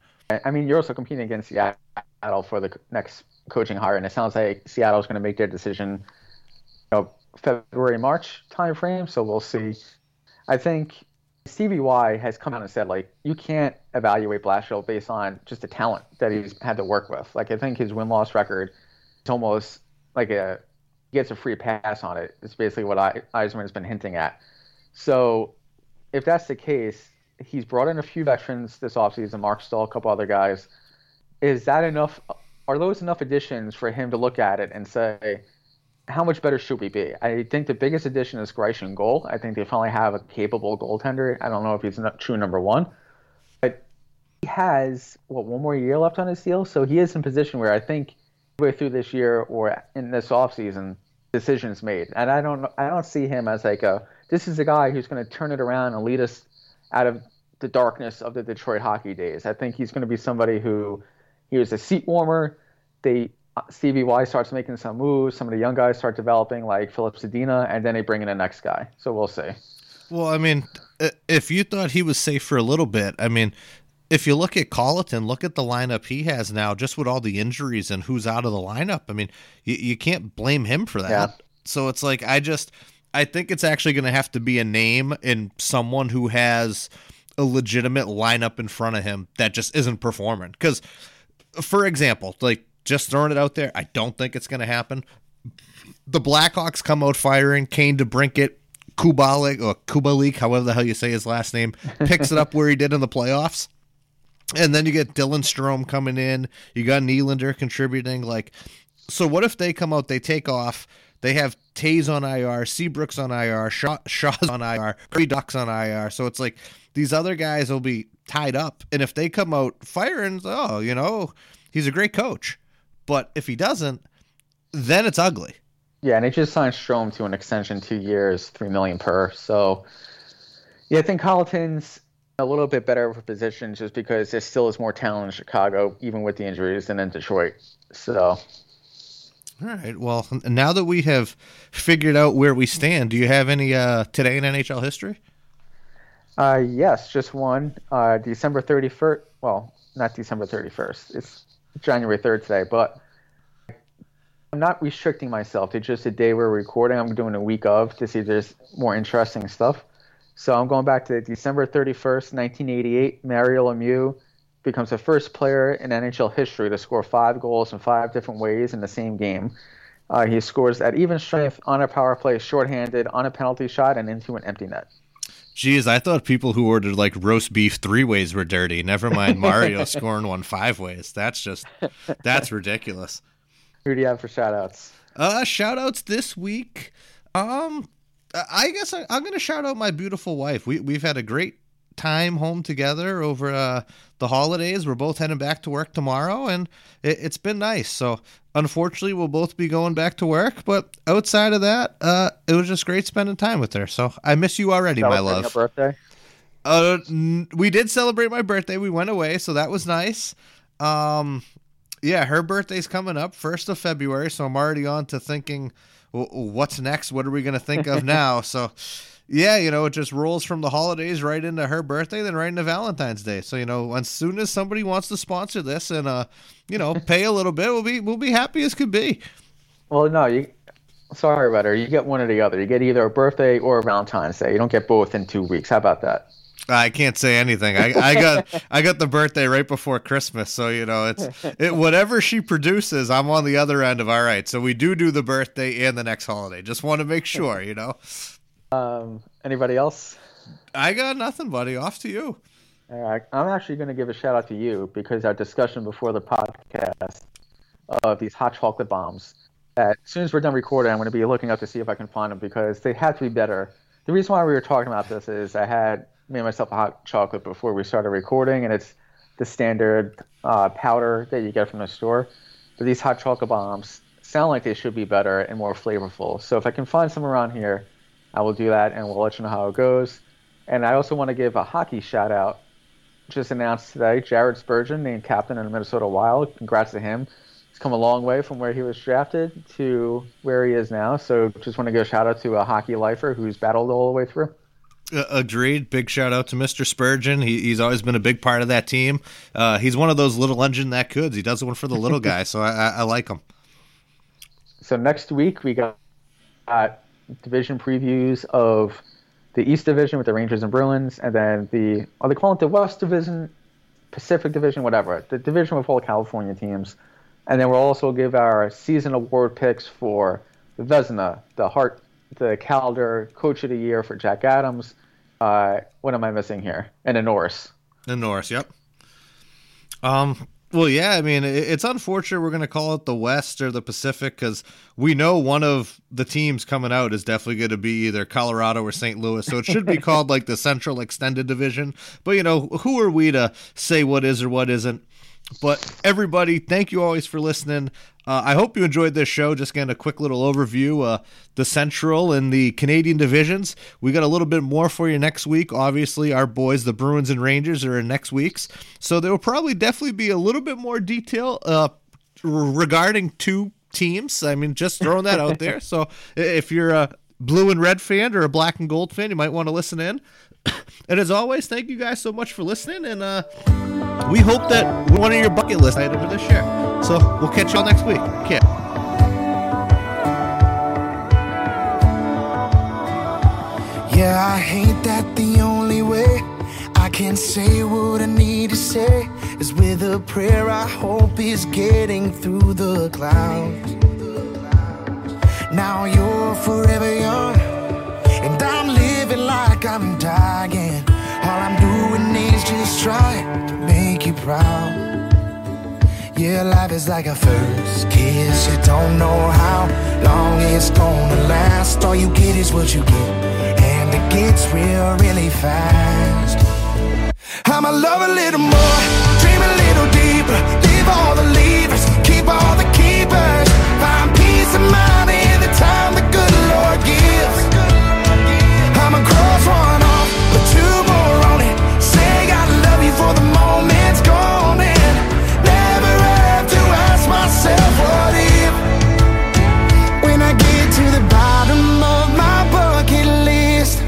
I mean, you're also competing against Seattle for the next coaching hire, and it sounds like Seattle's going to make their decision, you know, February March timeframe. So we'll see I think Stevie Y has come out and said like you can't evaluate Blashill based on just the talent that he's had to work with. Like I think his win loss record is almost like a gets a free pass on it. It's basically what I, has been hinting at. So if that's the case, he's brought in a few veterans this offseason, Marc Staal, a couple other guys. Is that enough? Are those enough additions for him to look at it and say, how much better should we be? I think the biggest addition is Greiss goal. I think they finally have a capable goaltender. I don't know if he's not true number one, but he has what one more year left on his deal, so he is in position where I think way through this year or in this offseason, decisions made. And I don't I don't see him as like a this is a guy who's going to turn it around and lead us out of the darkness of the Detroit hockey days. I think he's going to be somebody who he was a seat warmer. They Stevie Y starts making some moves. Some of the young guys start developing, like Filip Zadina, and then they bring in the next guy. So we'll see. Well, I mean, if you thought he was safe for a little bit, I mean, if you look at Colliton, look at the lineup he has now, just with all the injuries and who's out of the lineup. I mean, you, you can't blame him for that. Yeah. So it's like, I just, I think it's actually going to have to be a name and someone who has a legitimate lineup in front of him that just isn't performing. Because, for example, like just throwing it out there. I don't think it's going to happen. The Blackhawks come out firing. Kane to DeBrincat, Kubalik, or Kubalik, however the hell you say his last name, picks it up where he did in the playoffs. And then you get Dylan Strome coming in. You got Nylander contributing. Like, so what if they come out, they take off, they have Toews on IR, Seabrook's on IR, Shaw, Shaw's on IR, Kirby Dach's on IR. So it's like these other guys will be tied up. And if they come out firing, oh, you know, he's a great coach. But if he doesn't, then it's ugly. Yeah, and they just signed Strome to an extension, two years, three million per. So, yeah, I think Colliton's a little bit better of a position just because there still is more talent in Chicago, even with the injuries, than in Detroit. So. All right. Well, now that we have figured out where we stand, do you have any uh, today in NHL history? Uh, yes, just one. Uh, December 31st. Well, not December 31st. It's January 3rd today, but I'm not restricting myself to just a day we're recording. I'm doing a week of to see if there's more interesting stuff. So I'm going back to December 31st, 1988. Mario Lemieux becomes the first player in NHL history to score five goals in five different ways in the same game. Uh, he scores at even strength on a power play, shorthanded, on a penalty shot, and into an empty net. Geez, I thought people who ordered like roast beef three ways were dirty. Never mind Mario scoring one five ways. That's just that's ridiculous. Who do you have for shout outs? Uh shout outs this week. Um I guess I, am going to shout out my beautiful wife. We we've had a great time home together over uh, the holidays. We're both heading back to work tomorrow, and it, has been nice. So, unfortunately, we'll both be going back to work. But outside of that, uh, it was just great spending time with her. So, I miss you already, my love. birthday? Uh, we did celebrate my birthday. We went away, so that was nice. Um, yeah, her birthday's coming up, first of February. So I'm already on to thinking, well, what's next? What are we going to think of now? So yeah, you know, it just rolls from the holidays right into her birthday, then right into Valentine's Day. So you know, as soon as somebody wants to sponsor this and uh, you know, pay a little bit, we'll be we'll be happy as could be. Well, no, you. Sorry about her. You get one or the other. You get either a birthday or a Valentine's Day. You don't get both in two weeks. How about that? I can't say anything. I, I got I got the birthday right before Christmas, so you know it's it whatever she produces. I'm on the other end of all right. So we do do the birthday and the next holiday. Just want to make sure, you know. Um, anybody else? I got nothing, buddy. Off to you. All right. I'm actually going to give a shout out to you because our discussion before the podcast of these hot chocolate bombs. That As soon as we're done recording, I'm going to be looking up to see if I can find them because they have to be better. The reason why we were talking about this is I had made myself a hot chocolate before we started recording, and it's the standard uh, powder that you get from the store. But these hot chocolate bombs sound like they should be better and more flavorful. So if I can find some around here, I will do that, and we'll let you know how it goes. And I also want to give a hockey shout out. Just announced today, Jared Spurgeon named captain in the Minnesota Wild. Congrats to him. He's come a long way from where he was drafted to where he is now. So just want to give a shout out to a hockey lifer who's battled all the way through. Uh, agreed. Big shout out to Mr. Spurgeon. He, he's always been a big part of that team. Uh, he's one of those little engine that could. He does one for the little guy, so I, I, I, like him. So next week we got uh, division previews of the East Division with the Rangers and Bruins, and then the are they calling it the West Division, Pacific Division, whatever, the division with all the California teams, and then we'll also give our season award picks for the Vezina, the Hart, the Calder Coach of the Year for Jack Adams, uh, what am I missing here? And a Norris. The Norris, yep. Um, well, yeah, I mean, it's unfortunate we're going to call it the West or the Pacific because we know one of the teams coming out is definitely going to be either Colorado or St. Louis. So it should be called like the Central Extended Division. But, you know, who are we to say what is or what isn't? But everybody, thank you always for listening. Uh, I hope you enjoyed this show. Just getting a quick little overview. Uh, the Central and the Canadian divisions. We got a little bit more for you next week. Obviously, our boys, the Bruins and Rangers, are in next week's, so there will probably definitely be a little bit more detail uh, regarding two teams. I mean, just throwing that out there. So if you're a blue and red fan or a black and gold fan, you might want to listen in. and as always, thank you guys so much for listening, and uh, we hope that we're one of your bucket list items this year. So we'll catch y'all next week. Okay. Yeah, I hate that the only way I can say what I need to say is with a prayer I hope is getting through the clouds. Now you're forever young, and I'm living like I'm dying. All I'm doing is just trying to make you proud. Yeah, life is like a first kiss. You don't know how long it's gonna last. All you get is what you get, and it gets real, really fast. I'ma love a little more, dream a little deeper, leave all the levers, keep all the keepers, find peace of mind.